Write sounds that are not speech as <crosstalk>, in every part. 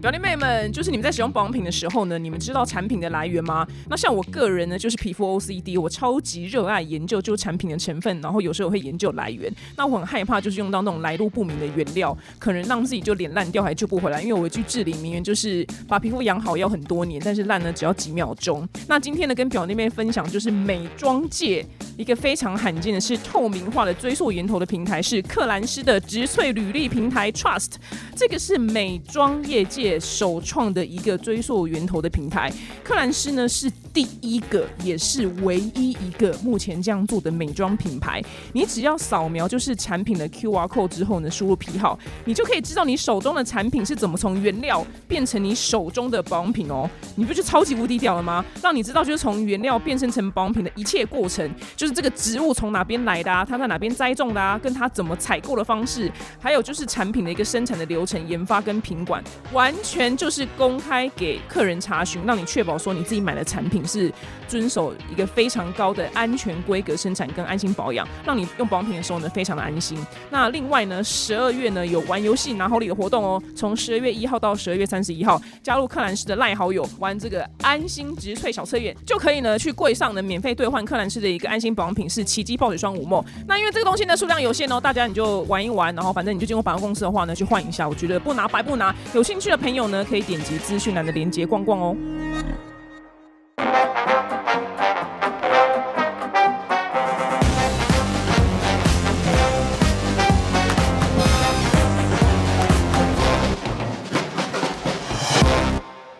表弟妹们，就是你们在使用保养品的时候呢，你们知道产品的来源吗？那像我个人呢，就是皮肤 OCD，我超级热爱研究就是产品的成分，然后有时候会研究来源。那我很害怕就是用到那种来路不明的原料，可能让自己就脸烂掉还救不回来。因为我一句至理名言就是把皮肤养好要很多年，但是烂呢只要几秒钟。那今天呢跟表弟妹分享就是美妆界一个非常罕见的是透明化的追溯源头的平台，是克兰诗的植萃履历平台 Trust，这个是美妆业界。首创的一个追溯源头的平台，克兰诗呢是第一个，也是唯一一个目前这样做的美妆品牌。你只要扫描就是产品的 Q R code 之后呢，输入批号，你就可以知道你手中的产品是怎么从原料变成你手中的保养品哦。你不就超级无敌屌了吗？让你知道就是从原料变身成保养品的一切过程，就是这个植物从哪边来的啊，它在哪边栽种的啊，跟它怎么采购的方式，还有就是产品的一个生产的流程、研发跟品管，完。全就是公开给客人查询，让你确保说你自己买的产品是遵守一个非常高的安全规格生产跟安心保养，让你用保养品的时候呢非常的安心。那另外呢，十二月呢有玩游戏拿好礼的活动哦，从十二月一号到十二月三十一号，加入克兰斯的赖好友玩这个安心植萃小测验，就可以呢去柜上呢免费兑换克兰斯的一个安心保养品是奇迹爆水霜五梦。那因为这个东西呢数量有限哦，大家你就玩一玩，然后反正你就进入百货公司的话呢去换一下，我觉得不拿白不拿。有兴趣的朋友朋友呢，可以点击资讯栏的链接逛逛哦。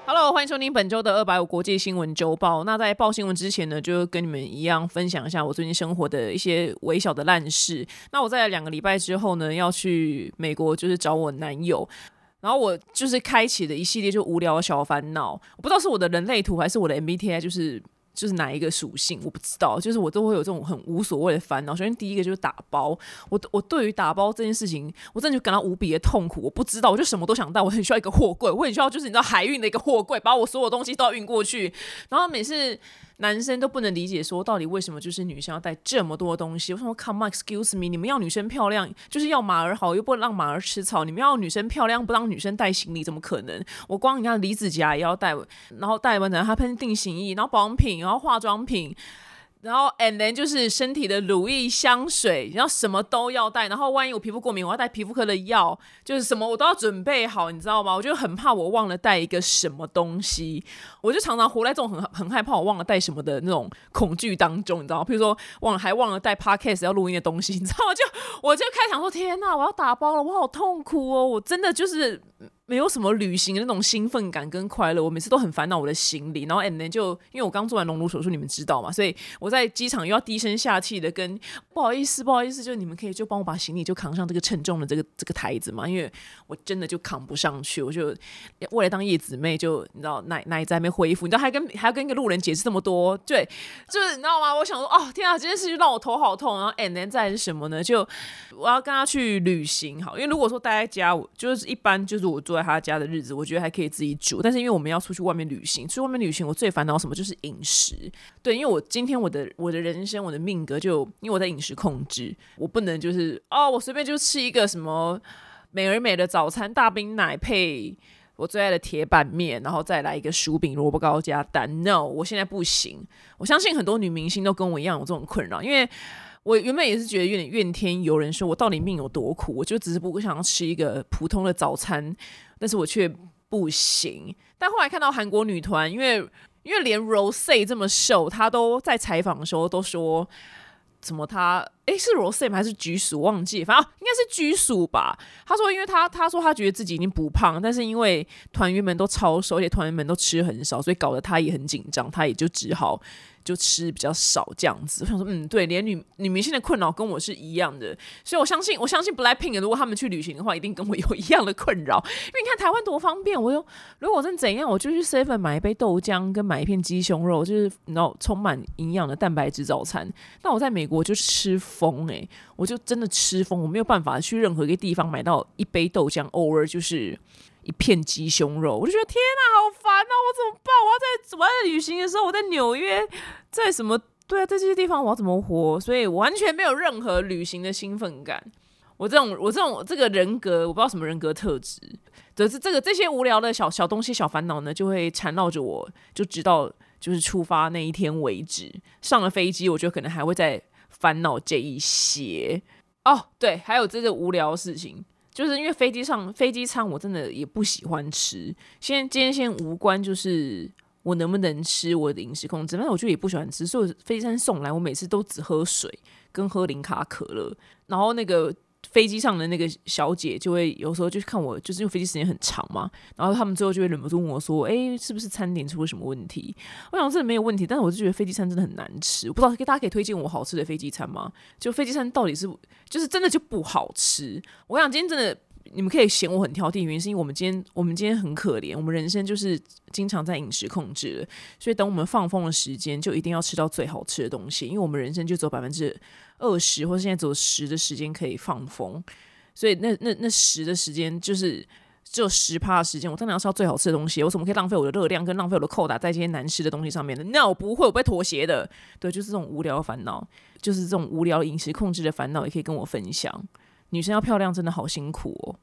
Hello，欢迎收听本周的二百五国际新闻周报。那在报新闻之前呢，就跟你们一样分享一下我最近生活的一些微小的烂事。那我在两个礼拜之后呢，要去美国，就是找我男友。然后我就是开启了一系列就无聊的小烦恼，我不知道是我的人类图还是我的 MBTI，就是就是哪一个属性我不知道，就是我都会有这种很无所谓的烦恼。首先第一个就是打包，我我对于打包这件事情，我真的就感到无比的痛苦。我不知道，我就什么都想带，我很需要一个货柜，我很需要就是你知道海运的一个货柜，把我所有东西都要运过去。然后每次。男生都不能理解，说到底为什么就是女生要带这么多东西？我说 Come on, excuse me，你们要女生漂亮，就是要马儿好，又不让马儿吃草。你们要女生漂亮，不让女生带行李，怎么可能？我光你看离子夹也要带，然后带完等他喷定型液，然后保养品，然后化妆品。然后，and then 就是身体的乳液、香水，然后什么都要带。然后，万一我皮肤过敏，我要带皮肤科的药，就是什么我都要准备好，你知道吗？我就很怕我忘了带一个什么东西，我就常常活在这种很很害怕我忘了带什么的那种恐惧当中，你知道吗？譬如说，忘了还忘了带 podcast 要录音的东西，你知道吗？就我就开始想说，天哪，我要打包了，我好痛苦哦，我真的就是。没有什么旅行的那种兴奋感跟快乐，我每次都很烦恼我的行李，然后 and then 就因为我刚做完隆乳手术，你们知道嘛，所以我在机场又要低声下气的跟不好意思，不好意思，就你们可以就帮我把行李就扛上这个沉重的这个这个台子嘛，因为我真的就扛不上去，我就为了当叶子妹，就你知道奶奶在还没恢复，你知道还跟还要跟一个路人解释这么多，对，就是你知道吗？我想说，哦天啊，这件事情让我头好痛，然后 and then 再是什么呢？就我要跟他去旅行，好，因为如果说待在家，我就是一般就是我坐。他家的日子，我觉得还可以自己煮。但是因为我们要出去外面旅行，出去外面旅行，我最烦恼什么？就是饮食。对，因为我今天我的我的人生，我的命格就因为我在饮食控制，我不能就是哦，我随便就吃一个什么美而美的早餐，大冰奶配我最爱的铁板面，然后再来一个薯饼萝卜糕加蛋。No，我现在不行。我相信很多女明星都跟我一样有这种困扰，因为。我原本也是觉得有点怨天尤人，说我到底命有多苦？我就只是不想要吃一个普通的早餐，但是我却不行。但后来看到韩国女团，因为因为连 Rose 这么瘦，她都在采访的时候都说，怎么她诶是 Rose？还是菊鼠？忘记，反正应该是菊鼠吧。她说，因为她她说她觉得自己已经不胖，但是因为团员们都超瘦，而且团员们都吃很少，所以搞得她也很紧张，她也就只好。就吃比较少这样子，我想说，嗯，对，连女女明星的困扰跟我是一样的，所以我相信，我相信 Blackpink 如果他们去旅行的话，一定跟我有一样的困扰。因为你看台湾多方便，我就如果真怎样，我就去 Seven 买一杯豆浆，跟买一片鸡胸肉，就是你知道充满营养的蛋白质早餐。那我在美国就吃疯诶，我就真的吃疯，我没有办法去任何一个地方买到一杯豆浆，偶尔就是。一片鸡胸肉，我就觉得天哪，好烦啊！我怎么办？我要在我要旅行的时候，我在纽约，在什么？对啊，在这些地方我要怎么活？所以完全没有任何旅行的兴奋感。我这种我这种这个人格，我不知道什么人格特质。就是这个这些无聊的小小东西、小烦恼呢，就会缠绕着我，就直到就是出发那一天为止。上了飞机，我觉得可能还会再烦恼这一些。哦，对，还有这个无聊事情，就是因为飞机上飞机餐我真的也不喜欢吃。先今天先无关，就是我能不能吃我的饮食控制，反正我就也不喜欢吃，所以飞机餐送来，我每次都只喝水跟喝零卡可乐，然后那个。飞机上的那个小姐就会有时候就看我，就是因为飞机时间很长嘛，然后他们最后就会忍不住问我说：“哎，是不是餐点出了什么问题？”我想这没有问题，但是我就觉得飞机餐真的很难吃，我不知道大家可以推荐我好吃的飞机餐吗？就飞机餐到底是就是真的就不好吃？我想今天真的。你们可以嫌我很挑剔，原因是因为我们今天我们今天很可怜，我们人生就是经常在饮食控制，所以等我们放风的时间，就一定要吃到最好吃的东西，因为我们人生就只有百分之二十，或者现在只有十的时间可以放风，所以那那那十的时间就是只有十趴的时间，我当然要吃到最好吃的东西，我怎么可以浪费我的热量跟浪费我的扣打在这些难吃的东西上面呢？那我不会，我不会妥协的。对，就是这种无聊烦恼，就是这种无聊饮食控制的烦恼，也可以跟我分享。女生要漂亮真的好辛苦哦。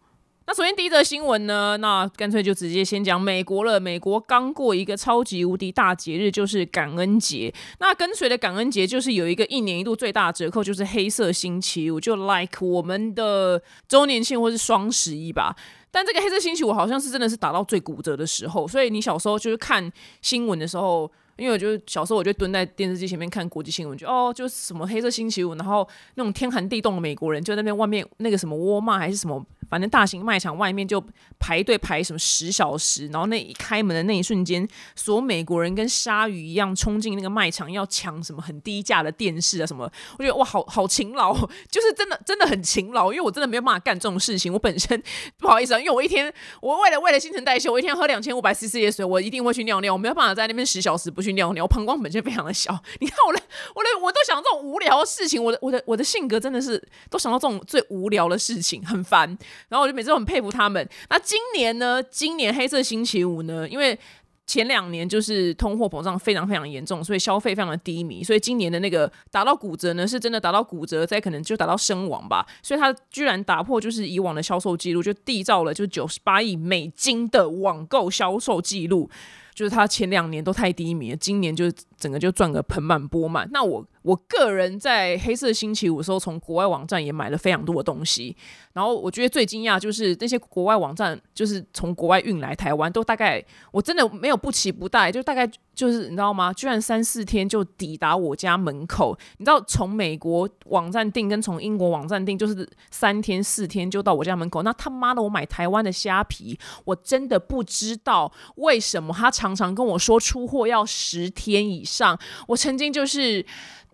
那首先第一则新闻呢，那干脆就直接先讲美国了。美国刚过一个超级无敌大节日，就是感恩节。那跟随的感恩节就是有一个一年一度最大折扣，就是黑色星期五，就 like 我们的周年庆或是双十一吧。但这个黑色星期五好像是真的是打到最骨折的时候，所以你小时候就是看新闻的时候。因为我就小时候我就蹲在电视机前面看国际新闻，就哦，就是什么黑色星期五，然后那种天寒地冻的美国人就在那边外面那个什么沃尔玛还是什么，反正大型卖场外面就排队排什么十小时，然后那一开门的那一瞬间，所有美国人跟鲨鱼一样冲进那个卖场要抢什么很低价的电视啊什么，我觉得哇，好好勤劳，就是真的真的很勤劳，因为我真的没有办法干这种事情，我本身不好意思啊，因为我一天我为了为了新陈代谢，我一天喝两千五百 CC 的水，我一定会去尿尿，我没有办法在那边十小时不。去去尿尿，膀胱本身非常的小。你看我的，我的，我都想这种无聊的事情。我的，我的，我的性格真的是都想到这种最无聊的事情，很烦。然后我就每次都很佩服他们。那今年呢？今年黑色星期五呢？因为前两年就是通货膨胀非常非常严重，所以消费非常的低迷。所以今年的那个打到骨折呢，是真的打到骨折，再可能就打到身亡吧。所以它居然打破就是以往的销售记录，就缔造了就九十八亿美金的网购销售记录。就是他前两年都太低迷了，今年就整个就赚个盆满钵满。那我。我个人在黑色星期五的时候，从国外网站也买了非常多的东西。然后我觉得最惊讶就是那些国外网站，就是从国外运来台湾，都大概我真的没有不期不待，就大概就是你知道吗？居然三四天就抵达我家门口。你知道从美国网站订跟从英国网站订，就是三天四天就到我家门口。那他妈的，我买台湾的虾皮，我真的不知道为什么他常常跟我说出货要十天以上。我曾经就是。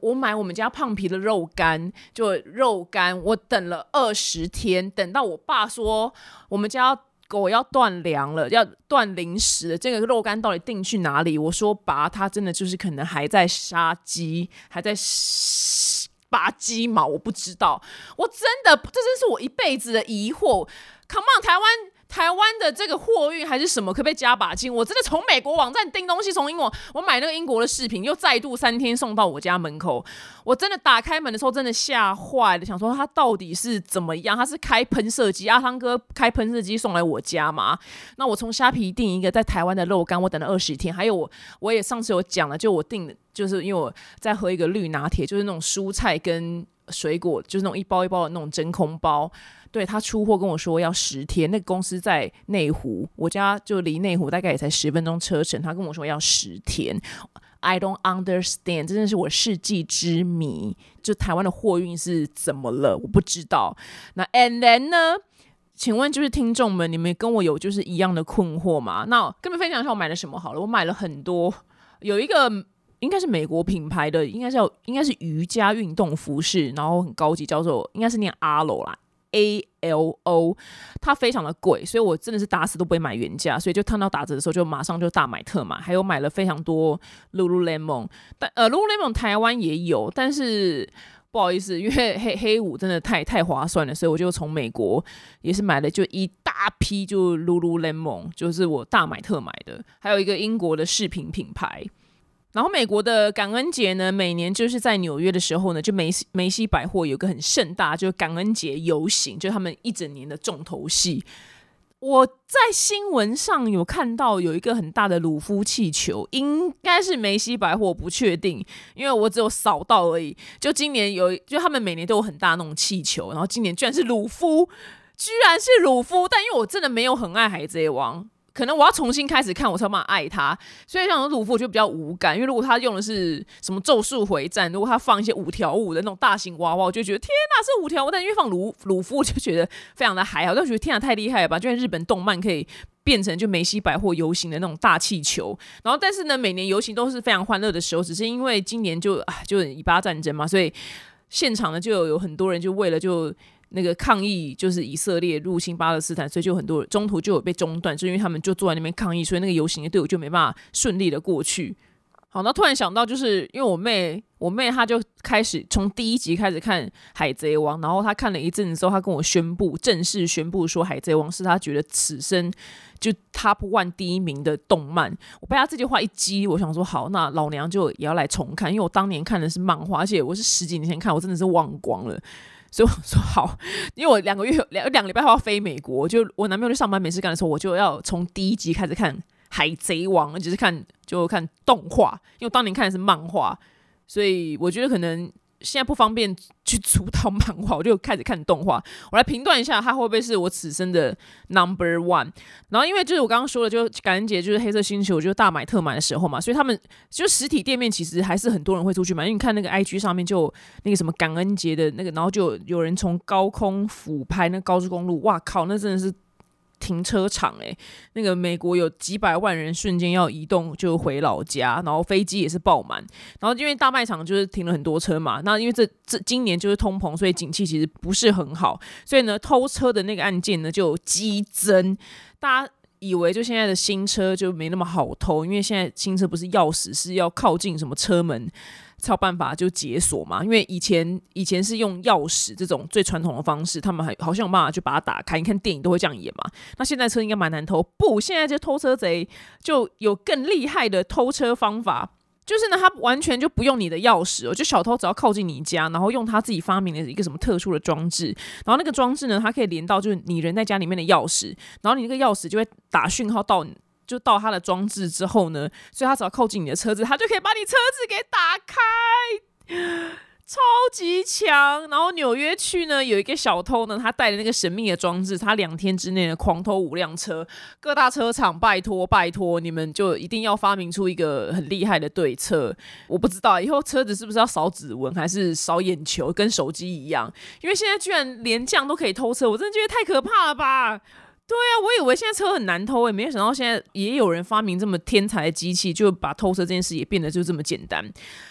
我买我们家胖皮的肉干，就肉干，我等了二十天，等到我爸说我们家狗要断粮了，要断零食了，这个肉干到底定去哪里？我说拔它真的就是可能还在杀鸡，还在拔鸡毛，我不知道，我真的，这真是我一辈子的疑惑。Come on，台湾。台湾的这个货运还是什么，可不可以加把劲？我真的从美国网站订东西，从英国我买那个英国的视频，又再度三天送到我家门口。我真的打开门的时候，真的吓坏了，想说他到底是怎么样？他是开喷射机，阿汤哥开喷射机送来我家吗？那我从虾皮订一个在台湾的肉干，我等了二十天。还有我，我也上次有讲了，就我订的，就是因为我在喝一个绿拿铁，就是那种蔬菜跟水果，就是那种一包一包的那种真空包。对他出货跟我说要十天，那个公司在内湖，我家就离内湖大概也才十分钟车程。他跟我说要十天，I don't understand，真的是我世纪之谜。就台湾的货运是怎么了？我不知道。那 and then 呢？请问就是听众们，你们跟我有就是一样的困惑吗？那跟你们分享一下我买了什么好了。我买了很多，有一个应该是美国品牌的，应该叫应该是瑜伽运动服饰，然后很高级，叫做应该是念阿罗啦。A L O，它非常的贵，所以我真的是打死都不会买原价，所以就看到打折的时候就马上就大买特买，还有买了非常多 Lululemon，但呃 Lululemon 台湾也有，但是不好意思，因为黑黑五真的太太划算了，所以我就从美国也是买了就一大批就 Lululemon，就是我大买特买的，还有一个英国的饰品品牌。然后美国的感恩节呢，每年就是在纽约的时候呢，就梅西梅西百货有个很盛大，就是感恩节游行，就他们一整年的重头戏。我在新闻上有看到有一个很大的鲁夫气球，应该是梅西百货，不确定，因为我只有扫到而已。就今年有，就他们每年都有很大那种气球，然后今年居然是鲁夫，居然是鲁夫，但因为我真的没有很爱海贼王。可能我要重新开始看，我才慢慢爱他。所以像鲁夫，我就比较无感。因为如果他用的是什么咒术回战，如果他放一些五条悟的那种大型娃娃，我就觉得天哪，是五条悟。但因为放鲁鲁夫，我就觉得非常的还好。就觉得天哪，太厉害了吧！就像日本动漫可以变成就梅西百货游行的那种大气球。然后，但是呢，每年游行都是非常欢乐的时候，只是因为今年就啊，就以巴战争嘛，所以现场呢就有很多人就为了就。那个抗议就是以色列入侵巴勒斯坦，所以就很多中途就有被中断，就因为他们就坐在那边抗议，所以那个游行的队伍就没办法顺利的过去。好，那突然想到，就是因为我妹，我妹她就开始从第一集开始看《海贼王》，然后她看了一阵子之后，她跟我宣布，正式宣布说，《海贼王》是她觉得此生就 Top One 第一名的动漫。我被她这句话一激，我想说，好，那老娘就也要来重看，因为我当年看的是漫画，而且我是十几年前看，我真的是忘光了。所以我说好，因为我两个月两两个礼拜后要飞美国，就我男朋友去上班没事干的时候，我就要从第一集开始看《海贼王》，就是看就看动画，因为当年看的是漫画，所以我觉得可能。现在不方便去出套漫画，我就开始看动画。我来评断一下，它会不会是我此生的 number one。然后，因为就是我刚刚说的，就感恩节就是黑色星球，就大买特买的时候嘛，所以他们就实体店面其实还是很多人会出去买。因为你看那个 IG 上面就那个什么感恩节的那个，然后就有人从高空俯拍那高速公路，哇靠，那真的是。停车场哎，那个美国有几百万人瞬间要移动就回老家，然后飞机也是爆满，然后因为大卖场就是停了很多车嘛，那因为这这今年就是通膨，所以景气其实不是很好，所以呢偷车的那个案件呢就激增，大家以为就现在的新车就没那么好偷，因为现在新车不是钥匙是要靠近什么车门。才有办法就解锁嘛，因为以前以前是用钥匙这种最传统的方式，他们还好像有办法就把它打开。你看电影都会这样演嘛。那现在车应该蛮难偷，不，现在这偷车贼就有更厉害的偷车方法，就是呢，他完全就不用你的钥匙哦，就小偷只要靠近你家，然后用他自己发明的一个什么特殊的装置，然后那个装置呢，它可以连到就是你人在家里面的钥匙，然后你那个钥匙就会打讯号到。就到它的装置之后呢，所以它只要靠近你的车子，它就可以把你车子给打开，超级强。然后纽约区呢有一个小偷呢，他带的那个神秘的装置，他两天之内呢狂偷五辆车。各大车厂拜托拜托，你们就一定要发明出一个很厉害的对策。我不知道以后车子是不是要扫指纹，还是扫眼球，跟手机一样？因为现在居然连这样都可以偷车，我真的觉得太可怕了吧！对啊，我以为现在车很难偷，也没有想到现在也有人发明这么天才的机器，就把偷车这件事也变得就这么简单。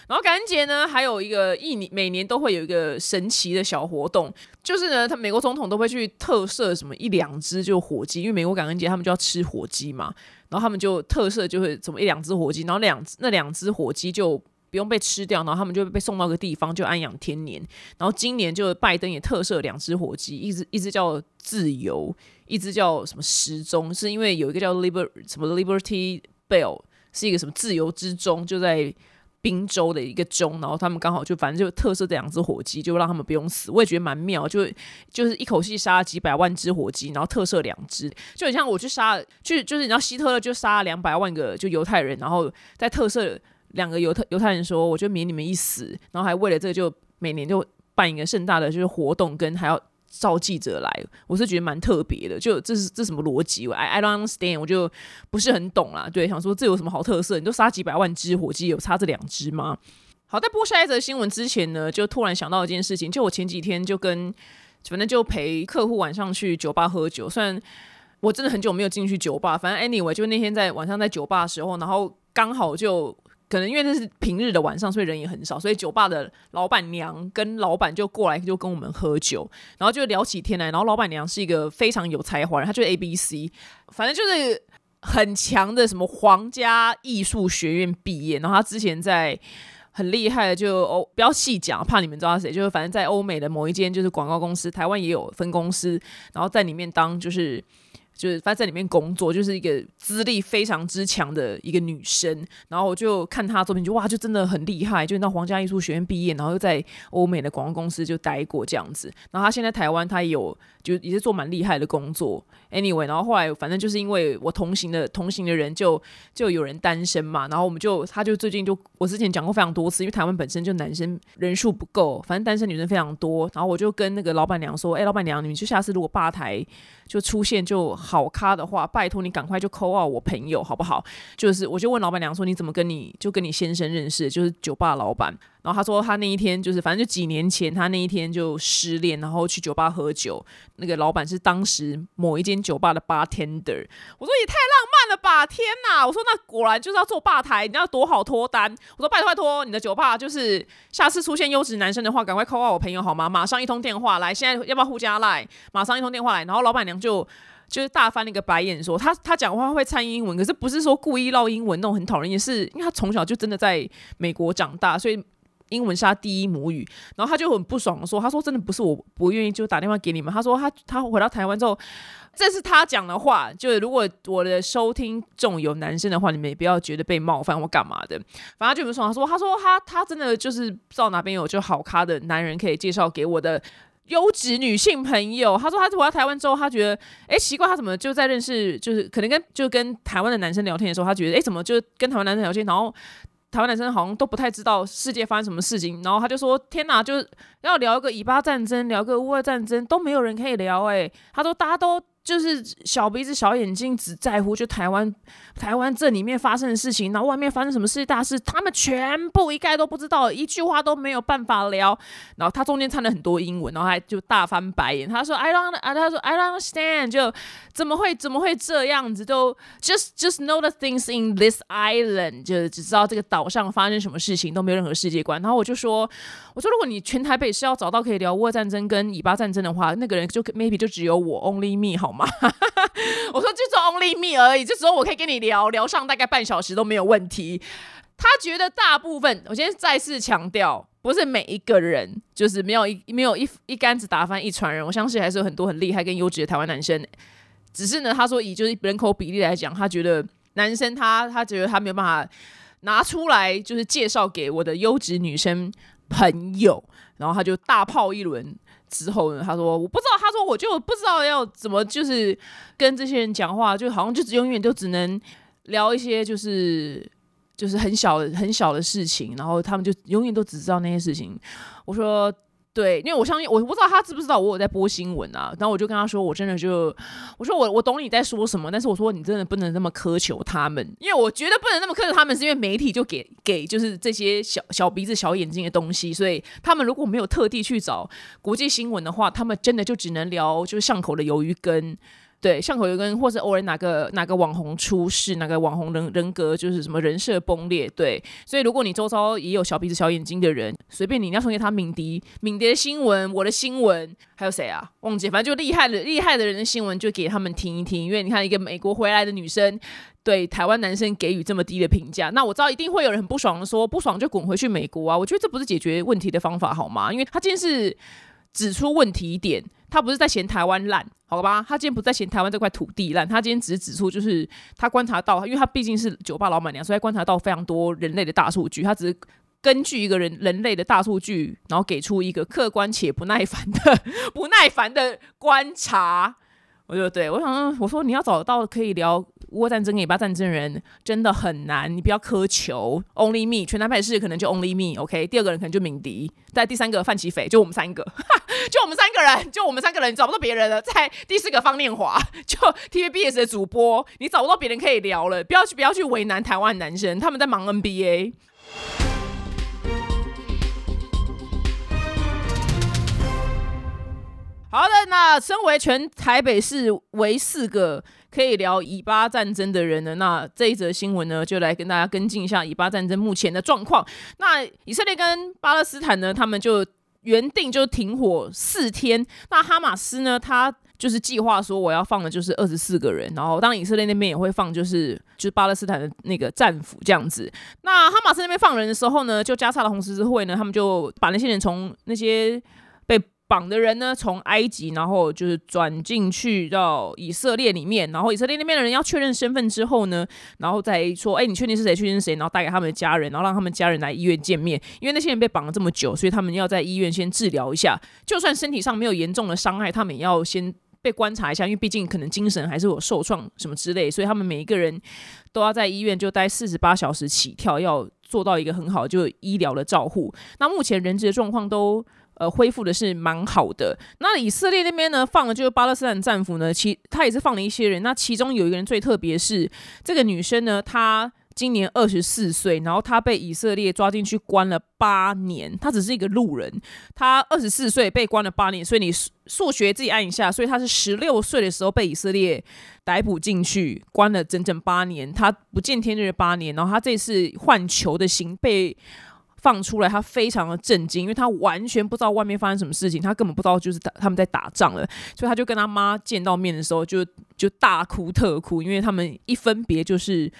然后感恩节呢，还有一个一年每年都会有一个神奇的小活动，就是呢，他美国总统都会去特赦什么一两只就火鸡，因为美国感恩节他们就要吃火鸡嘛，然后他们就特赦就会怎么一两只火鸡，然后两那两只火鸡就不用被吃掉，然后他们就被送到个地方就安养天年。然后今年就拜登也特赦两只火鸡，一只一只叫自由。一只叫什么时钟，是因为有一个叫 Liber 什么 Liberty Bell，是一个什么自由之钟，就在宾州的一个钟，然后他们刚好就反正就特色这两只火鸡，就让他们不用死，我也觉得蛮妙，就就是一口气杀了几百万只火鸡，然后特色两只，就很像我去杀，就就是你知道希特勒就杀了两百万个就犹太人，然后在特色两个犹太犹太人说，我就免你们一死，然后还为了这个就每年就办一个盛大的就是活动，跟还要。召记者来，我是觉得蛮特别的，就这是这什么逻辑？I I don't understand，我就不是很懂啦。对，想说这有什么好特色？你都杀几百万只火鸡，有差这两只吗？好，在播下一则新闻之前呢，就突然想到一件事情，就我前几天就跟反正就陪客户晚上去酒吧喝酒，虽然我真的很久没有进去酒吧，反正 anyway，就那天在晚上在酒吧的时候，然后刚好就。可能因为那是平日的晚上，所以人也很少，所以酒吧的老板娘跟老板就过来就跟我们喝酒，然后就聊起天来。然后老板娘是一个非常有才华人，她就是 A B C，反正就是很强的什么皇家艺术学院毕业。然后她之前在很厉害的，就欧不要细讲，怕你们知道谁，就是反正在欧美的某一间就是广告公司，台湾也有分公司，然后在里面当就是。就是反正在里面工作，就是一个资历非常之强的一个女生。然后我就看她作品，就哇，就真的很厉害，就到皇家艺术学院毕业，然后又在欧美的广告公司就待过这样子。然后她现在台湾，她有就也是做蛮厉害的工作。Anyway，然后后来反正就是因为我同行的同行的人就就有人单身嘛，然后我们就她就最近就我之前讲过非常多次，因为台湾本身就男生人数不够，反正单身女生非常多。然后我就跟那个老板娘说：“哎，老板娘，你们就下次如果吧台就出现就好咖的话，拜托你赶快就扣号我朋友好不好？就是我就问老板娘说，你怎么跟你就跟你先生认识？就是酒吧老板。然后他说他那一天就是反正就几年前他那一天就失恋，然后去酒吧喝酒。那个老板是当时某一间酒吧的 bartender。我说也太浪漫了吧！天哪！我说那果然就是要做吧台，你要多好脱单。我说拜托拜托，你的酒吧就是下次出现优质男生的话，赶快扣号我朋友好吗？马上一通电话来，现在要不要互加来？马上一通电话来。然后老板娘就。就是大翻那个白眼，说他他讲话会掺英文，可是不是说故意唠英文那种很讨人厌，是因为他从小就真的在美国长大，所以英文是他第一母语。然后他就很不爽说，他说真的不是我不愿意就打电话给你们，他说他他回到台湾之后，这是他讲的话，就是如果我的收听众有男生的话，你们也不要觉得被冒犯或干嘛的。反正就不爽，他说他说他他真的就是不知道哪边有就好咖的男人可以介绍给我的。优质女性朋友，她说她回到台湾之后，她觉得哎奇怪，她怎么就在认识，就是可能跟就跟台湾的男生聊天的时候，她觉得哎怎么就跟台湾男生聊天，然后台湾男生好像都不太知道世界发生什么事情，然后她就说天哪，就是要聊个以巴战争，聊个乌俄战争，都没有人可以聊哎，她说大家都。就是小鼻子小眼睛，只在乎就台湾台湾这里面发生的事情，然后外面发生什么世界大事，他们全部一概都不知道，一句话都没有办法聊。然后他中间掺了很多英文，然后还就大翻白眼。他说 I don't 啊，他说 I don't understand，就怎么会怎么会这样子？都 just just know the things in this island，就只知道这个岛上发生什么事情，都没有任何世界观。然后我就说，我说如果你全台北是要找到可以聊乌俄战争跟以巴战争的话，那个人就 maybe 就只有我 only me 好。嘛，<laughs> 我说就做 only me 而已，这时候我可以跟你聊聊上大概半小时都没有问题。他觉得大部分，我今天再次强调，不是每一个人就是没有一没有一一竿子打翻一船人。我相信还是有很多很厉害跟优质的台湾男生，只是呢，他说以就是人口比例来讲，他觉得男生他他觉得他没有办法拿出来，就是介绍给我的优质女生朋友，然后他就大炮一轮。之后呢？他说我不知道，他说我就不知道要怎么，就是跟这些人讲话，就好像就永远都只能聊一些就是就是很小很小的事情，然后他们就永远都只知道那些事情。我说。对，因为我相信我不知道他知不知道我有在播新闻啊，然后我就跟他说，我真的就我说我我懂你在说什么，但是我说你真的不能那么苛求他们，因为我觉得不能那么苛求他们，是因为媒体就给给就是这些小小鼻子小眼睛的东西，所以他们如果没有特地去找国际新闻的话，他们真的就只能聊就是巷口的鱿鱼羹。对，巷口有根，或是偶尔哪个哪个网红出事，哪个网红人人格就是什么人设崩裂。对，所以如果你周遭也有小鼻子小眼睛的人，随便你，你要送给他敏迪、敏迪的新闻，我的新闻，还有谁啊？忘记，反正就厉害的厉害的人的新闻，就给他们听一听。因为你看，一个美国回来的女生对台湾男生给予这么低的评价，那我知道一定会有人很不爽的说，不爽就滚回去美国啊！我觉得这不是解决问题的方法，好吗？因为他今天是指出问题点。他不是在嫌台湾烂，好吧？他今天不在嫌台湾这块土地烂，他今天只是指出，就是他观察到，因为他毕竟是酒吧老板娘，所以观察到非常多人类的大数据。他只是根据一个人人类的大数据，然后给出一个客观且不耐烦的不耐烦的观察。我就对我想，我说你要找到可以聊乌战争、以巴战争的人，真的很难。你不要苛求，Only me，全台北市可能就 Only me，OK。第二个人可能就敏迪，在第三个范奇斐，就我们三个，<laughs> 就我们三个人，就我们三个人找不到别人了。在第四个方念华，就 TVBS 的主播，你找不到别人可以聊了。不要去，不要去为难台湾男生，他们在忙 NBA。好的，那身为全台北市唯四个可以聊以巴战争的人呢，那这一则新闻呢，就来跟大家跟进一下以巴战争目前的状况。那以色列跟巴勒斯坦呢，他们就原定就停火四天。那哈马斯呢，他就是计划说我要放的就是二十四个人，然后当以色列那边也会放，就是就是巴勒斯坦的那个战俘这样子。那哈马斯那边放人的时候呢，就加沙的红十字会呢，他们就把那些人从那些绑的人呢，从埃及，然后就是转进去到以色列里面，然后以色列那边的人要确认身份之后呢，然后再说，哎，你确定是谁？确定是谁？然后带给他们的家人，然后让他们家人来医院见面，因为那些人被绑了这么久，所以他们要在医院先治疗一下，就算身体上没有严重的伤害，他们也要先被观察一下，因为毕竟可能精神还是有受创什么之类，所以他们每一个人都要在医院就待四十八小时起跳，要做到一个很好就医疗的照护。那目前人质的状况都。呃，恢复的是蛮好的。那以色列那边呢，放了就是巴勒斯坦战俘呢，其他也是放了一些人。那其中有一个人最特别，是这个女生呢，她今年二十四岁，然后她被以色列抓进去关了八年。她只是一个路人，她二十四岁被关了八年，所以你数学自己按一下，所以她是十六岁的时候被以色列逮捕进去，关了整整八年。她不见天日八年，然后她这次换囚的刑被。放出来，他非常的震惊，因为他完全不知道外面发生什么事情，他根本不知道就是他他们在打仗了，所以他就跟他妈见到面的时候就就大哭特哭，因为他们一分别就是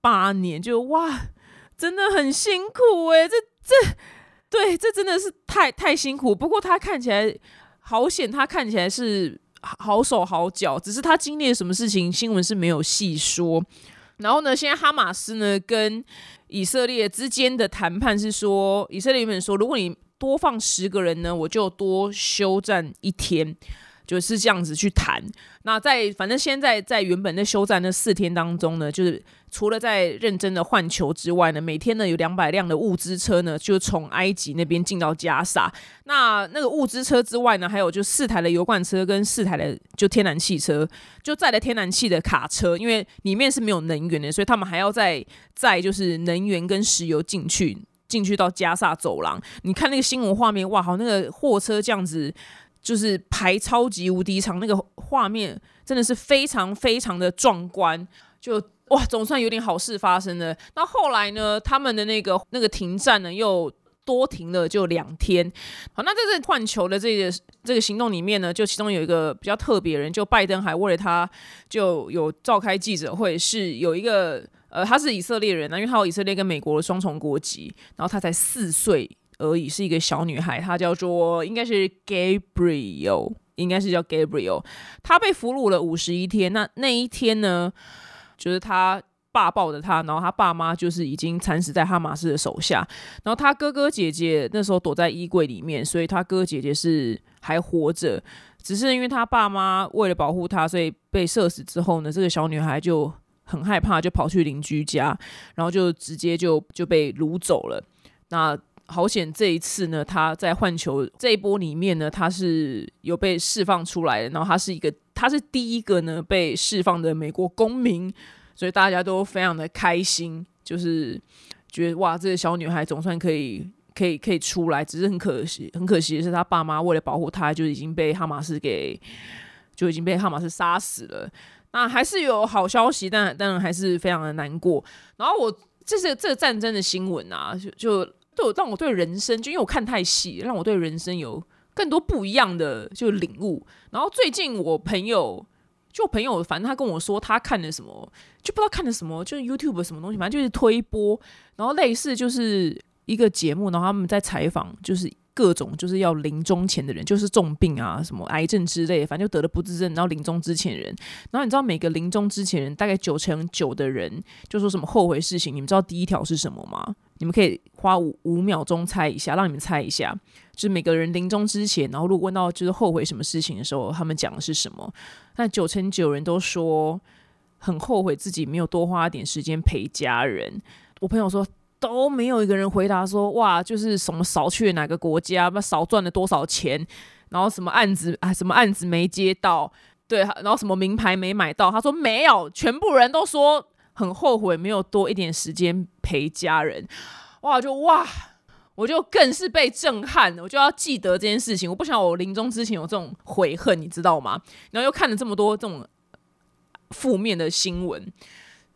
八年，就哇，真的很辛苦诶，这这对这真的是太太辛苦。不过他看起来好险，他看起来是好手好脚，只是他经历了什么事情，新闻是没有细说。然后呢，现在哈马斯呢跟以色列之间的谈判是说，以色列原本说，如果你多放十个人呢，我就多休战一天，就是这样子去谈。那在反正现在在原本的休战那四天当中呢，就是。除了在认真的换球之外呢，每天呢有两百辆的物资车呢，就从埃及那边进到加沙。那那个物资车之外呢，还有就四台的油罐车跟四台的就天然气车，就载了天然气的卡车，因为里面是没有能源的，所以他们还要再载就是能源跟石油进去，进去到加沙走廊。你看那个新闻画面，哇，好，那个货车这样子就是排超级无敌长，那个画面真的是非常非常的壮观，就。哇，总算有点好事发生了。那后来呢？他们的那个那个停战呢，又多停了就两天。好，那在这换球的这个这个行动里面呢，就其中有一个比较特别人，就拜登还为了他就有召开记者会，是有一个呃，他是以色列人呢，因为他有以色列跟美国的双重国籍，然后他才四岁而已，是一个小女孩，她叫做应该是 Gabriel，应该是叫 Gabriel。她被俘虏了五十一天，那那一天呢？就是她爸抱着她，然后她爸妈就是已经惨死在哈马斯的手下，然后她哥哥姐姐那时候躲在衣柜里面，所以她哥哥姐姐是还活着，只是因为她爸妈为了保护她，所以被射死之后呢，这个小女孩就很害怕，就跑去邻居家，然后就直接就就被掳走了。那好险，这一次呢，他在换球这一波里面呢，他是有被释放出来的，然后他是一个。他是第一个呢被释放的美国公民，所以大家都非常的开心，就是觉得哇，这个小女孩总算可以可以可以出来，只是很可惜，很可惜的是，她爸妈为了保护她，就已经被哈马斯给就已经被哈马斯杀死了。那还是有好消息，但当然还是非常的难过。然后我这是这个战争的新闻啊，就就对我让我对人生，就因为我看太细，让我对人生有。更多不一样的就领悟，然后最近我朋友就朋友，反正他跟我说他看了什么，就不知道看了什么，就是 YouTube 什么东西，反正就是推播，然后类似就是一个节目，然后他们在采访，就是各种就是要临终前的人，就是重病啊，什么癌症之类，反正就得了不治症，然后临终之前人，然后你知道每个临终之前人大概九成九的人就说什么后悔事情，你们知道第一条是什么吗？你们可以花五五秒钟猜一下，让你们猜一下。就是每个人临终之前，然后如果问到就是后悔什么事情的时候，他们讲的是什么？那九成九人都说很后悔自己没有多花点时间陪家人。我朋友说都没有一个人回答说哇，就是什么少去了哪个国家，不少赚了多少钱，然后什么案子啊，什么案子没接到，对，然后什么名牌没买到。他说没有，全部人都说很后悔没有多一点时间陪家人。哇，就哇。我就更是被震撼，我就要记得这件事情。我不想我临终之前有这种悔恨，你知道吗？然后又看了这么多这种负面的新闻，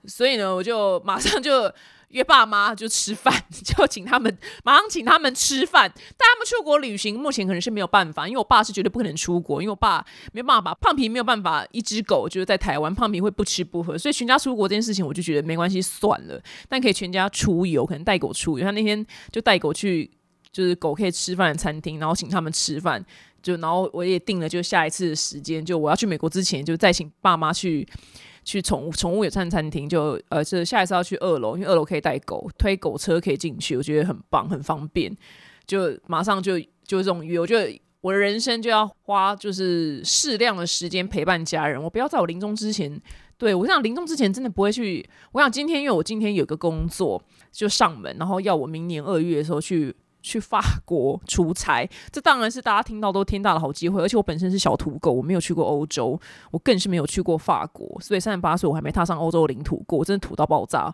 所以呢，我就马上就。约爸妈就吃饭，<laughs> 就请他们马上请他们吃饭，带他们出国旅行。目前可能是没有办法，因为我爸是绝对不可能出国，因为我爸没办法，胖皮没有办法，一只狗就是在台湾，胖皮会不吃不喝，所以全家出国这件事情，我就觉得没关系，算了。但可以全家出游，可能带狗出游。他那天就带狗去，就是狗可以吃饭的餐厅，然后请他们吃饭。就然后我也定了，就下一次的时间，就我要去美国之前，就再请爸妈去 <laughs> 去宠物宠物野餐餐厅，就呃，是下一次要去二楼，因为二楼可以带狗，推狗车可以进去，我觉得很棒，很方便，就马上就就这种约，我觉得我的人生就要花就是适量的时间陪伴家人，我不要在我临终之前，对我想临终之前真的不会去，我想今天因为我今天有个工作就上门，然后要我明年二月的时候去。去法国出差，这当然是大家听到都天大的好机会。而且我本身是小土狗，我没有去过欧洲，我更是没有去过法国。所以三十八岁我还没踏上欧洲领土过，我真的土到爆炸。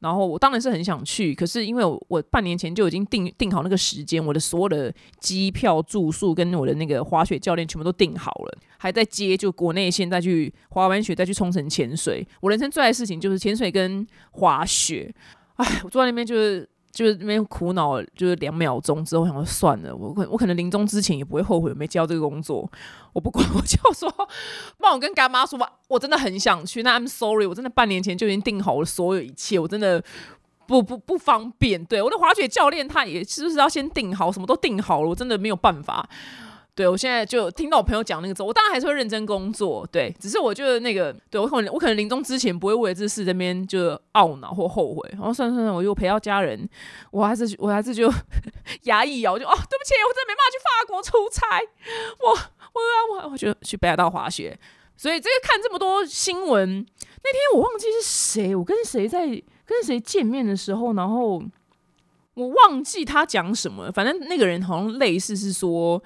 然后我当然是很想去，可是因为我半年前就已经定定好那个时间，我的所有的机票、住宿跟我的那个滑雪教练全部都定好了，还在接就国内线再去滑完雪再去冲绳潜水。我人生最爱的事情就是潜水跟滑雪。哎，我坐在那边就是。就是那边苦恼，就是两秒钟之后，我想说算了，我可我可能临终之前也不会后悔没交这个工作，我不管，<laughs> 我就说，帮我跟干妈说吧，我真的很想去，那 I'm sorry，我真的半年前就已经定好了所有一切，我真的不不不方便，对我的滑雪教练他也是不是要先定好，什么都定好了，我真的没有办法。对，我现在就听到我朋友讲那个之后，我当然还是会认真工作。对，只是我觉得那个，对我可能我可能临终之前不会为了这事这边就懊恼或后悔。然后算了算了，我又陪到家人，我还是我还是就 <laughs> 牙一咬，就哦，对不起，我真的没办法去法国出差。我我我我就去北海道滑雪。所以这个看这么多新闻，那天我忘记是谁，我跟谁在跟谁见面的时候，然后我忘记他讲什么，反正那个人好像类似是说。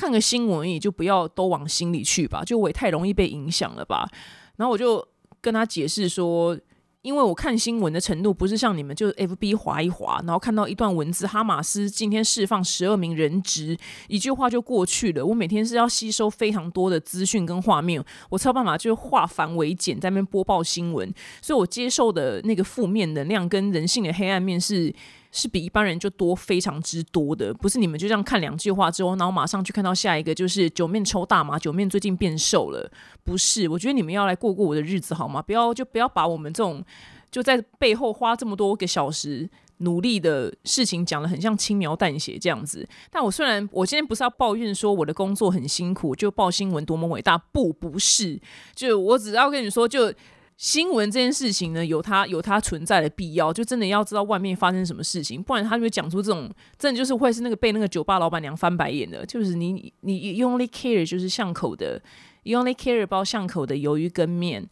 看个新闻也就不要都往心里去吧，就我也太容易被影响了吧。然后我就跟他解释说，因为我看新闻的程度不是像你们，就 F B 划一划，然后看到一段文字，哈马斯今天释放十二名人质，一句话就过去了。我每天是要吸收非常多的资讯跟画面，我才有办法就化繁为简，在那边播报新闻，所以我接受的那个负面能量跟人性的黑暗面是。是比一般人就多非常之多的，不是你们就这样看两句话之后，然后马上去看到下一个就是九面抽大麻，九面最近变瘦了，不是？我觉得你们要来过过我的日子好吗？不要就不要把我们这种就在背后花这么多个小时努力的事情讲的很像轻描淡写这样子。但我虽然我今天不是要抱怨说我的工作很辛苦，就报新闻多么伟大，不不是，就我只要跟你说就。新闻这件事情呢，有它有它存在的必要，就真的要知道外面发生什么事情，不然他就会讲出这种，真的就是会是那个被那个酒吧老板娘翻白眼的，就是你你 you only care 就是巷口的，you only care 包巷口的鱿鱼跟面，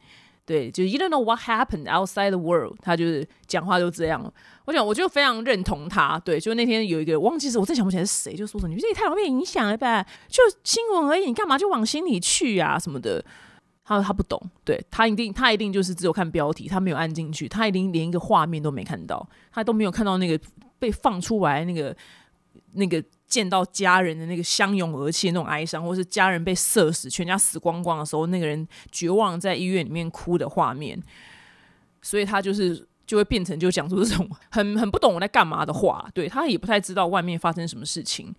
对，就 you don't know what happened outside the world，他就是讲话就这样。我想我就非常认同他，对，就那天有一个忘记是我再想不起来是谁，就说什么你这也太容易影响了吧，就新闻而已，你干嘛就往心里去啊什么的。他说他不懂，对他一定他一定就是只有看标题，他没有按进去，他一定连一个画面都没看到，他都没有看到那个被放出来那个那个见到家人的那个相拥而泣那种哀伤，或是家人被射死、全家死光光的时候，那个人绝望在医院里面哭的画面，所以他就是就会变成就讲出这种很很不懂我在干嘛的话，对他也不太知道外面发生什么事情。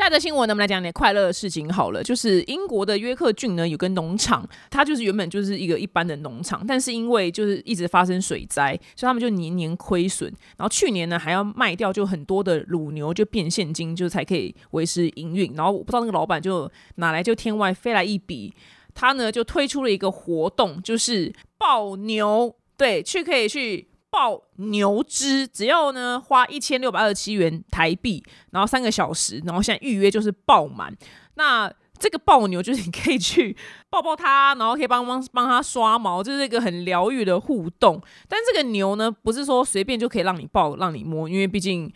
下一则新闻呢，我们来讲点快乐的事情好了。就是英国的约克郡呢，有个农场，它就是原本就是一个一般的农场，但是因为就是一直发生水灾，所以他们就年年亏损。然后去年呢，还要卖掉就很多的乳牛，就变现金，就才可以维持营运。然后我不知道那个老板就哪来就天外飞来一笔，他呢就推出了一个活动，就是爆牛，对，去可以去。爆牛只只要呢花一千六百二十七元台币，然后三个小时，然后现在预约就是爆满。那这个爆牛就是你可以去抱抱它，然后可以帮帮帮它刷毛，就是一个很疗愈的互动。但这个牛呢，不是说随便就可以让你抱、让你摸，因为毕竟。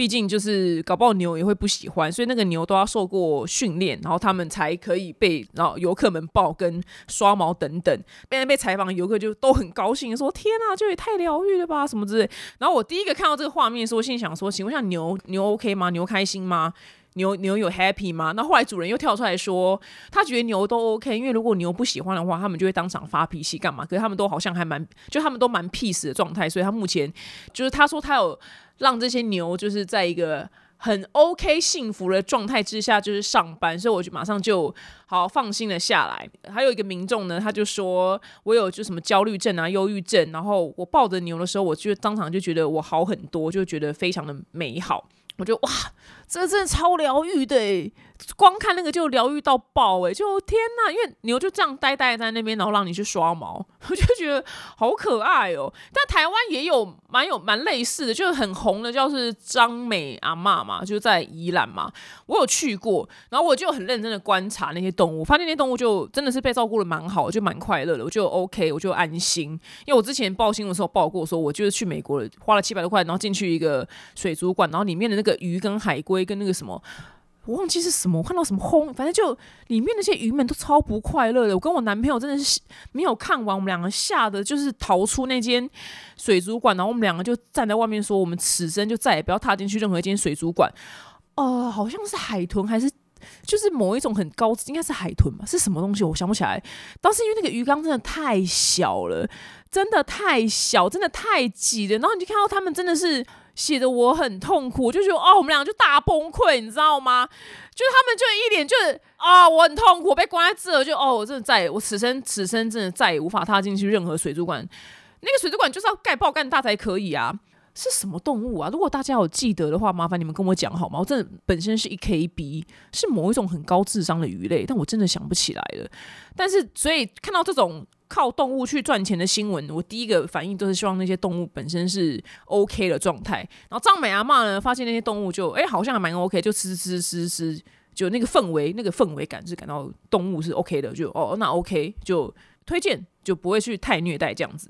毕竟就是搞不好牛也会不喜欢，所以那个牛都要受过训练，然后他们才可以被然后游客们抱跟刷毛等等。被被采访游客就都很高兴，说天啊，这也太疗愈了吧，什么之类。然后我第一个看到这个画面，时候，心想说，请问一下牛牛 OK 吗？牛开心吗？牛牛有 happy 吗？那后来主人又跳出来说，他觉得牛都 OK，因为如果牛不喜欢的话，他们就会当场发脾气干嘛？可是他们都好像还蛮，就他们都蛮 peace 的状态，所以他目前就是他说他有让这些牛就是在一个很 OK 幸福的状态之下，就是上班，所以我就马上就好放心了下来。还有一个民众呢，他就说我有就什么焦虑症啊、忧郁症，然后我抱着牛的时候，我就当场就觉得我好很多，就觉得非常的美好。我就哇，这真的超疗愈的，光看那个就疗愈到爆哎！就天呐，因为牛就这样呆呆在那边，然后让你去刷毛，<laughs> 我就觉得好可爱哦。但台湾也有蛮有蛮类似的，就是很红的，叫是张美阿妈嘛，就在宜兰嘛。我有去过，然后我就很认真的观察那些动物，发现那些动物就真的是被照顾的蛮好，就蛮快乐的，我就 OK，我就安心。因为我之前报新闻的时候报过，说我就是去美国了，花了七百多块，然后进去一个水族馆，然后里面的那个。鱼跟海龟跟那个什么，我忘记是什么，我看到什么轰，反正就里面那些鱼们都超不快乐的。我跟我男朋友真的是没有看完，我们两个吓得就是逃出那间水族馆，然后我们两个就站在外面说，我们此生就再也不要踏进去任何一间水族馆。呃，好像是海豚还是就是某一种很高，应该是海豚吧？是什么东西？我想不起来。当时因为那个鱼缸真的太小了，真的太小，真的太挤了，然后你就看到他们真的是。写的我很痛苦，就觉得哦，我们俩就大崩溃，你知道吗？就是他们就一脸就是啊，我很痛苦，被关在这，就哦，我真的再我此生此生真的再也无法踏进去任何水族馆。那个水族馆就是要盖爆干大才可以啊！是什么动物啊？如果大家有记得的话，麻烦你们跟我讲好吗？我真的本身是一 KB，是某一种很高智商的鱼类，但我真的想不起来了。但是所以看到这种。靠动物去赚钱的新闻，我第一个反应都是希望那些动物本身是 OK 的状态。然后张美阿妈呢，发现那些动物就哎好像还蛮 OK，就吃吃吃吃，就那个氛围那个氛围感是感到动物是 OK 的，就哦那 OK 就推荐，就不会去太虐待这样子。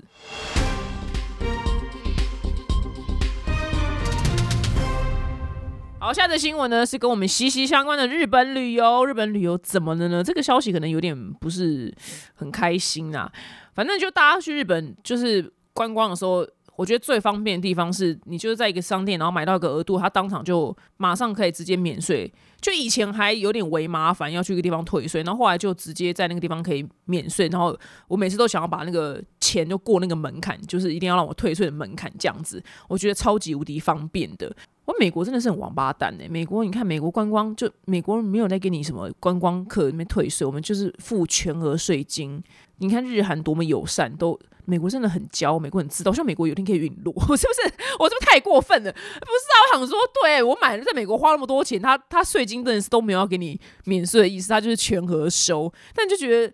好，下则新闻呢是跟我们息息相关的日本旅游。日本旅游怎么了呢？这个消息可能有点不是很开心啊。反正就大家去日本就是观光的时候，我觉得最方便的地方是你就是在一个商店，然后买到一个额度，他当场就马上可以直接免税。就以前还有点为麻烦，要去一个地方退税，然后后来就直接在那个地方可以免税。然后我每次都想要把那个钱就过那个门槛，就是一定要让我退税的门槛这样子，我觉得超级无敌方便的。我美国真的是很王八蛋哎！美国你看，美国观光就美国人没有在给你什么观光客那边退税，我们就是付全额税金。你看日韩多么友善，都美国真的很骄傲，美国很知道，希望美国有天可以陨落，<laughs> 是不是？我是不是太过分了？不是啊，我想说，对我买了在美国花那么多钱，他他税金真的是都没有要给你免税的意思，他就是全额收，但就觉得。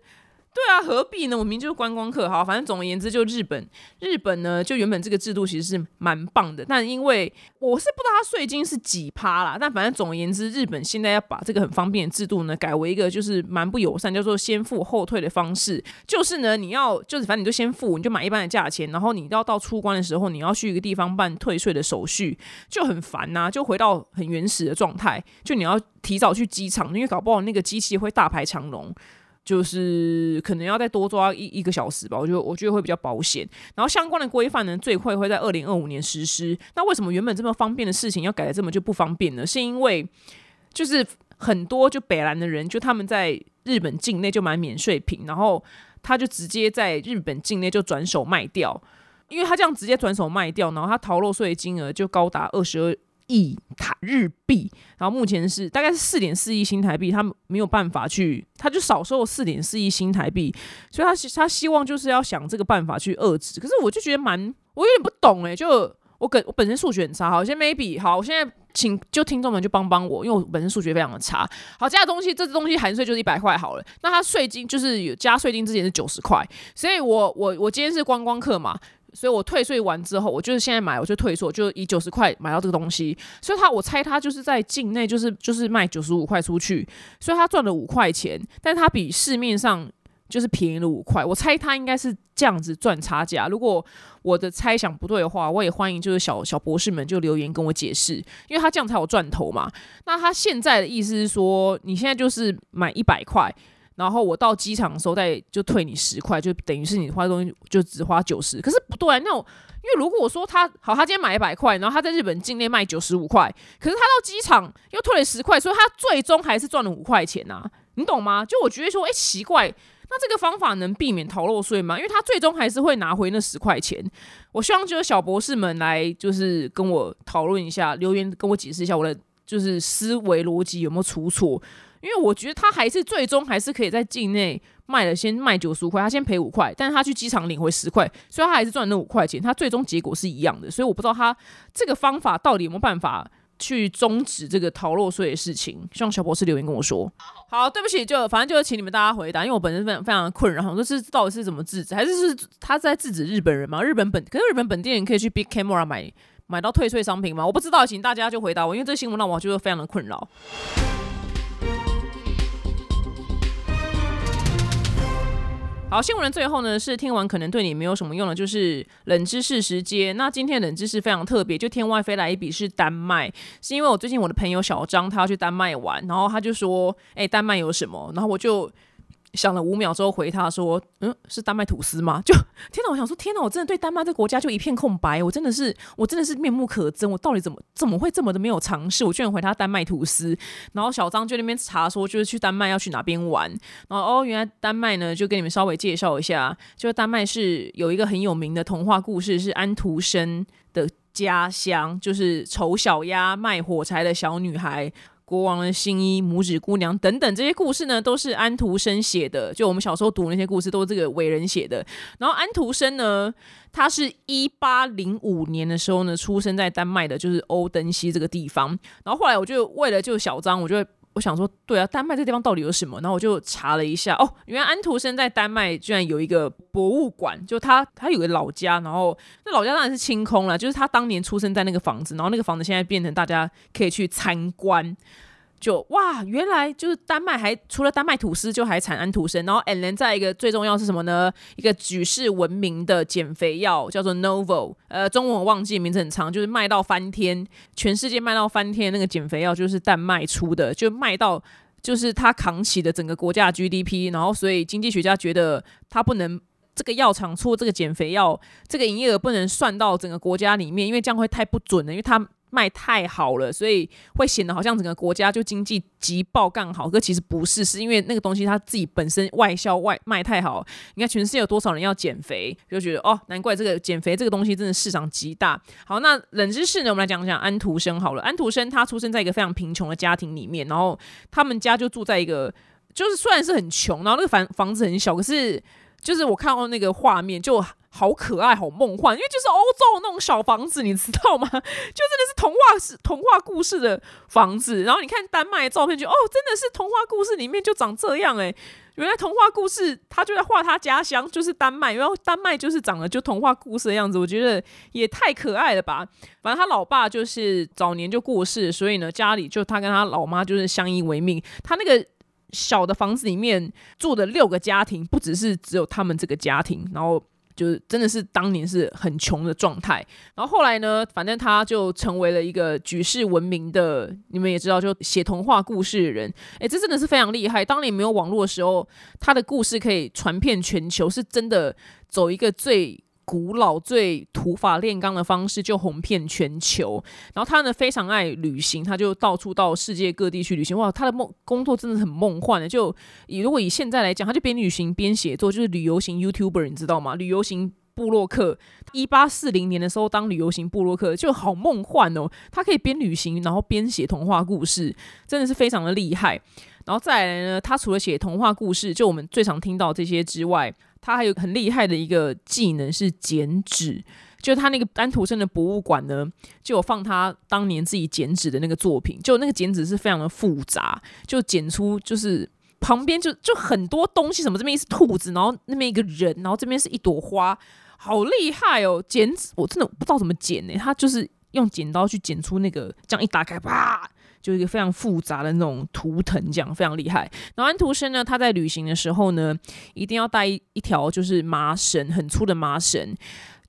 对啊，何必呢？我明明就是观光客，好，反正总而言之，就日本，日本呢，就原本这个制度其实是蛮棒的，但因为我是不知道它税金是几趴啦，但反正总而言之，日本现在要把这个很方便的制度呢，改为一个就是蛮不友善，叫做先付后退的方式，就是呢，你要就是反正你就先付，你就买一般的价钱，然后你要到出关的时候，你要去一个地方办退税的手续，就很烦呐，就回到很原始的状态，就你要提早去机场，因为搞不好那个机器会大排长龙。就是可能要再多抓一一个小时吧，我觉得我觉得会比较保险。然后相关的规范呢，最快会在二零二五年实施。那为什么原本这么方便的事情要改的这么就不方便呢？是因为就是很多就北兰的人，就他们在日本境内就买免税品，然后他就直接在日本境内就转手卖掉，因为他这样直接转手卖掉，然后他逃漏税金额就高达二十二。亿台日币，然后目前是大概是四点四亿新台币，他没有办法去，他就少收四点四亿新台币，所以他他希望就是要想这个办法去遏制，可是我就觉得蛮，我有点不懂哎，就我本我本身数学很差，好，先 maybe 好，我现在请就听众们就帮帮我，因为我本身数学非常的差，好，加东西这东西含税就是一百块好了，那他税金就是有加税金之前是九十块，所以我我我今天是观光客嘛。所以我退税完之后，我就是现在买，我就退税，我就以九十块买到这个东西。所以他，我猜他就是在境内，就是就是卖九十五块出去，所以他赚了五块钱，但他比市面上就是便宜了五块。我猜他应该是这样子赚差价。如果我的猜想不对的话，我也欢迎就是小小博士们就留言跟我解释，因为他这样才有赚头嘛。那他现在的意思是说，你现在就是买一百块。然后我到机场的时候再就退你十块，就等于是你花的东西就只花九十。可是不对，那种因为如果说他好，他今天买一百块，然后他在日本境内卖九十五块，可是他到机场又退了十块，所以他最终还是赚了五块钱呐，你懂吗？就我觉得说，哎，奇怪，那这个方法能避免逃漏税吗？因为他最终还是会拿回那十块钱。我希望就是小博士们来就是跟我讨论一下，留言跟我解释一下我的。就是思维逻辑有没有出错？因为我觉得他还是最终还是可以在境内卖了，先卖九十五块，他先赔五块，但是他去机场领回十块，所以他还是赚那五块钱，他最终结果是一样的。所以我不知道他这个方法到底有没有办法去终止这个逃漏税的事情。希望小博士留言跟我说。好，对不起，就反正就是请你们大家回答，因为我本身非常非常的困扰，说是到底是怎么制止，还是是他在制止日本人吗？日本本可是日本本地人可以去 Big Camera 买买到退税商品吗？我不知道，请大家就回答我，因为这新闻让我觉得非常的困扰。好，新闻的最后呢，是听完可能对你没有什么用的，就是冷知识时间。那今天冷知识非常特别，就天外飞来一笔是丹麦，是因为我最近我的朋友小张他要去丹麦玩，然后他就说，哎，丹麦有什么？然后我就。想了五秒之后回他说：“嗯，是丹麦吐司吗？”就天哪！我想说，天哪！我真的对丹麦这个国家就一片空白。我真的是，我真的是面目可憎。我到底怎么怎么会这么的没有尝试？我居然回他丹麦吐司。然后小张就那边查说，就是去丹麦要去哪边玩。然后哦，原来丹麦呢，就跟你们稍微介绍一下，就是丹麦是有一个很有名的童话故事，是安徒生的家乡，就是丑小鸭卖火柴的小女孩。国王的新衣、拇指姑娘等等这些故事呢，都是安徒生写的。就我们小时候读那些故事，都是这个伟人写的。然后安徒生呢，他是一八零五年的时候呢，出生在丹麦的，就是欧登西这个地方。然后后来我就为了就小张，我就我想说，对啊，丹麦这地方到底有什么？然后我就查了一下，哦，原来安徒生在丹麦居然有一个博物馆，就他他有个老家，然后那老家当然是清空了，就是他当年出生在那个房子，然后那个房子现在变成大家可以去参观。就哇，原来就是丹麦还除了丹麦吐司，就还产安徒生。然后 and then 再一个最重要是什么呢？一个举世闻名的减肥药叫做 Novo，呃，中文我忘记名字很长，就是卖到翻天，全世界卖到翻天那个减肥药就是丹麦出的，就卖到就是它扛起的整个国家 GDP。然后所以经济学家觉得它不能这个药厂出这个减肥药，这个营业额不能算到整个国家里面，因为这样会太不准了，因为它。卖太好了，所以会显得好像整个国家就经济急爆干好，可其实不是，是因为那个东西它自己本身外销外卖太好。你看全世界有多少人要减肥，就觉得哦，难怪这个减肥这个东西真的市场极大。好，那冷知识呢，我们来讲讲安徒生好了。安徒生他出生在一个非常贫穷的家庭里面，然后他们家就住在一个，就是虽然是很穷，然后那个房房子很小，可是就是我看到那个画面就。<laughs> 好可爱，好梦幻，因为就是欧洲那种小房子，你知道吗？<laughs> 就真的是童话是童话故事的房子。然后你看丹麦的照片，就哦，真的是童话故事里面就长这样哎。原来童话故事他就在画他家乡，就是丹麦，然后丹麦就是长得就童话故事的样子。我觉得也太可爱了吧！反正他老爸就是早年就过世，所以呢，家里就他跟他老妈就是相依为命。他那个小的房子里面住的六个家庭，不只是只有他们这个家庭，然后。就是真的是当年是很穷的状态，然后后来呢，反正他就成为了一个举世闻名的，你们也知道，就写童话故事的人。哎，这真的是非常厉害。当年没有网络的时候，他的故事可以传遍全球，是真的走一个最。古老最土法炼钢的方式就红遍全球，然后他呢非常爱旅行，他就到处到世界各地去旅行。哇，他的梦工作真的很梦幻的。就以如果以现在来讲，他就边旅行边写作，就是旅游型 YouTuber，你知道吗？旅游型布洛克。一八四零年的时候当旅游型布洛克就好梦幻哦，他可以边旅行然后边写童话故事，真的是非常的厉害。然后再来呢，他除了写童话故事，就我们最常听到这些之外。他还有很厉害的一个技能是剪纸，就他那个安徒生的博物馆呢，就有放他当年自己剪纸的那个作品，就那个剪纸是非常的复杂，就剪出就是旁边就就很多东西，什么这边是兔子，然后那边一个人，然后这边是一朵花，好厉害哦！剪纸我真的不知道怎么剪呢，他就是用剪刀去剪出那个，这样一打开，啪。就一个非常复杂的那种图腾，这样非常厉害。然后安徒生呢，他在旅行的时候呢，一定要带一条就是麻绳，很粗的麻绳。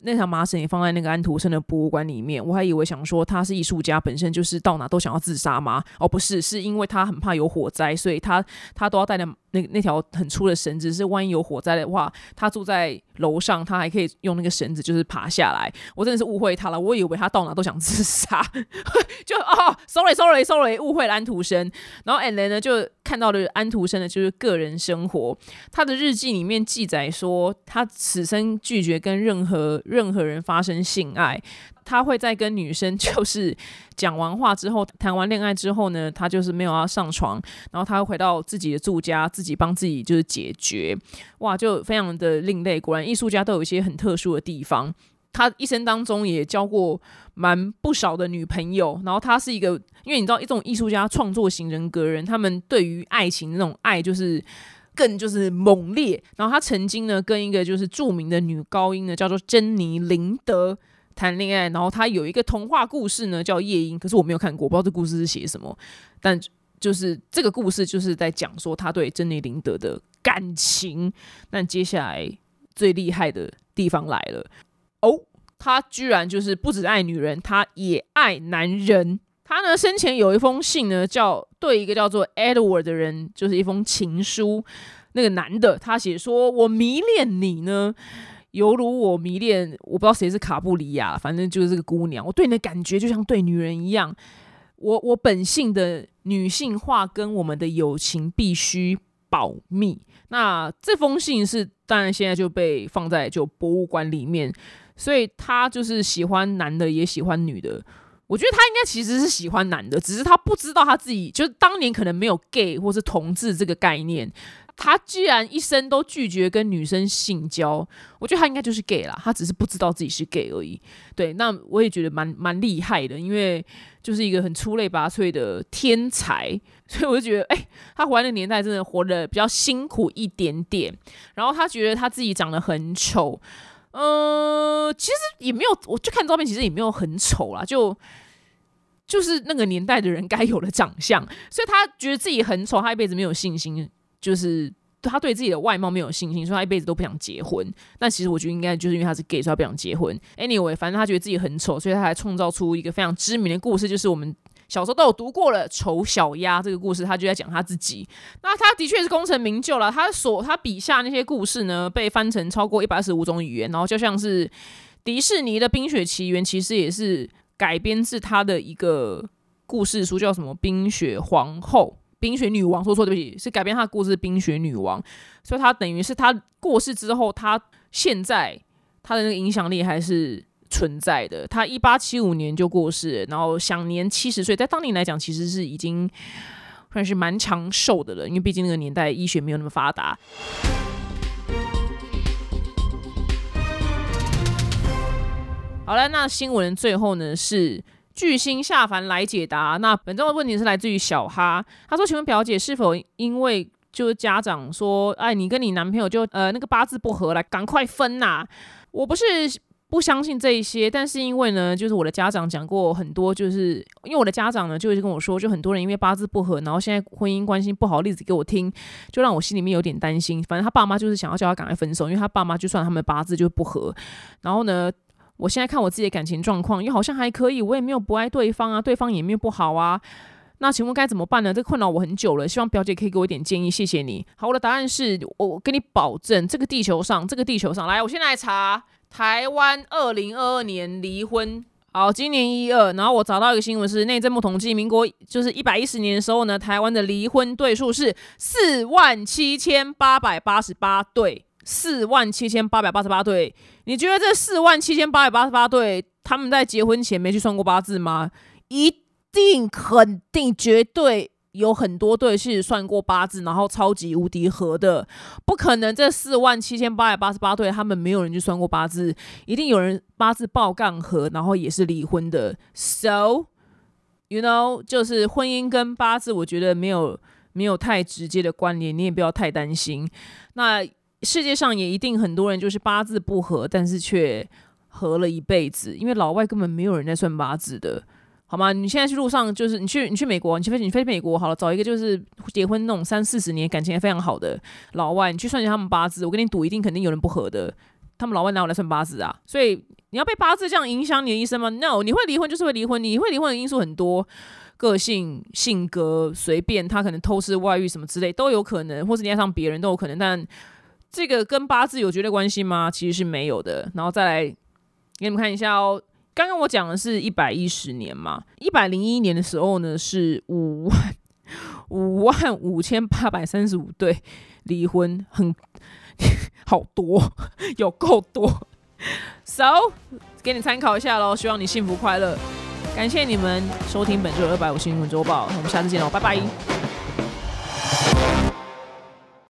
那条麻绳也放在那个安徒生的博物馆里面。我还以为想说他是艺术家，本身就是到哪都想要自杀吗？哦，不是，是因为他很怕有火灾，所以他他都要带着那那条很粗的绳子。是万一有火灾的话，他住在。楼上他还可以用那个绳子，就是爬下来。我真的是误会他了，我以为他到哪都想自杀，<laughs> 就哦，sorry sorry sorry，误会了安徒生。然后 and then 呢，就看到了安徒生的就是个人生活。他的日记里面记载说，他此生拒绝跟任何任何人发生性爱。他会在跟女生 <laughs> 就是讲完话之后，谈完恋爱之后呢，他就是没有要上床，然后他会回到自己的住家，自己帮自己就是解决。哇，就非常的另类。果然，艺术家都有一些很特殊的地方。他一生当中也交过蛮不少的女朋友，然后他是一个，因为你知道，一种艺术家创作型人格人，他们对于爱情那种爱就是更就是猛烈。然后他曾经呢跟一个就是著名的女高音呢叫做珍妮林德。谈恋爱，然后他有一个童话故事呢，叫《夜莺》，可是我没有看过，不知道这故事是写什么。但就是这个故事就是在讲说他对珍妮林德的感情。那接下来最厉害的地方来了哦，他居然就是不止爱女人，他也爱男人。他呢生前有一封信呢，叫对一个叫做 Edward 的人，就是一封情书。那个男的他写说：“我迷恋你呢。”犹如我迷恋，我不知道谁是卡布里亚，反正就是这个姑娘。我对你的感觉就像对女人一样。我我本性的女性化跟我们的友情必须保密。那这封信是当然现在就被放在就博物馆里面，所以他就是喜欢男的也喜欢女的。我觉得他应该其实是喜欢男的，只是他不知道他自己就是当年可能没有 gay 或是同志这个概念。他既然一生都拒绝跟女生性交，我觉得他应该就是 gay 啦，他只是不知道自己是 gay 而已。对，那我也觉得蛮蛮厉害的，因为就是一个很出类拔萃的天才，所以我就觉得，哎，他活的年代真的活得比较辛苦一点点。然后他觉得他自己长得很丑，呃，其实也没有，我就看照片，其实也没有很丑啦，就就是那个年代的人该有的长相，所以他觉得自己很丑，他一辈子没有信心。就是他对自己的外貌没有信心，所以他一辈子都不想结婚。但其实我觉得应该就是因为他是 gay，所以他不想结婚。Anyway，反正他觉得自己很丑，所以他还创造出一个非常知名的故事，就是我们小时候都有读过了《丑小鸭》这个故事。他就在讲他自己。那他的确是功成名就了。他所他笔下那些故事呢，被翻成超过一百二十五种语言。然后就像是迪士尼的《冰雪奇缘》，其实也是改编自他的一个故事书，叫什么《冰雪皇后》。冰雪女王说错，对不起，是改编她的故事。冰雪女王，所以她等于是她过世之后，她现在她的那个影响力还是存在的。他一八七五年就过世，然后享年七十岁，在当年来讲，其实是已经算是蛮长寿的了，因为毕竟那个年代医学没有那么发达。好了，那新闻最后呢是。巨星下凡来解答。那本周的问题是来自于小哈，他说：“请问表姐是否因为就是家长说，哎，你跟你男朋友就呃那个八字不合，来赶快分呐？”我不是不相信这一些，但是因为呢，就是我的家长讲过很多，就是因为我的家长呢，就会跟我说，就很多人因为八字不合，然后现在婚姻关系不好，例子给我听，就让我心里面有点担心。反正他爸妈就是想要叫他赶快分手，因为他爸妈就算他们八字就不合，然后呢。我现在看我自己的感情状况，又好像还可以，我也没有不爱对方啊，对方也没有不好啊。那请问该怎么办呢？这困扰我很久了，希望表姐可以给我一点建议，谢谢你。好，我的答案是我跟你保证，这个地球上，这个地球上，来，我现在查台湾二零二二年离婚，好，今年一二，然后我找到一个新闻是内政部统计，民国就是一百一十年的时候呢，台湾的离婚对数是四万七千八百八十八对。四万七千八百八十八对，你觉得这四万七千八百八十八对，他们在结婚前没去算过八字吗？一定、肯定、绝对有很多对是算过八字，然后超级无敌合的，不可能这四万七千八百八十八对，他们没有人去算过八字，一定有人八字爆杠合，然后也是离婚的。So you know，就是婚姻跟八字，我觉得没有没有太直接的关联，你也不要太担心。那。世界上也一定很多人就是八字不合，但是却合了一辈子，因为老外根本没有人在算八字的，好吗？你现在去路上，就是你去你去美国，你去飞你飞美国好了，找一个就是结婚那种三四十年感情非常好的老外，你去算一下他们八字，我跟你赌，一定肯定有人不合的。他们老外哪有来算八字啊？所以你要被八字这样影响你的一生吗？No，你会离婚就是会离婚，你会离婚的因素很多，个性、性格、随便，他可能偷吃、外遇什么之类都有可能，或是你爱上别人都有可能，但。这个跟八字有绝对关系吗？其实是没有的。然后再来给你们看一下哦。刚刚我讲的是一百一十年嘛，一百零一年的时候呢是五万五万五千八百三十五对离婚，很 <laughs> 好多，有够多。So，给你参考一下喽，希望你幸福快乐。感谢你们收听本周的二百五新闻周报，我们下次见喽，拜拜。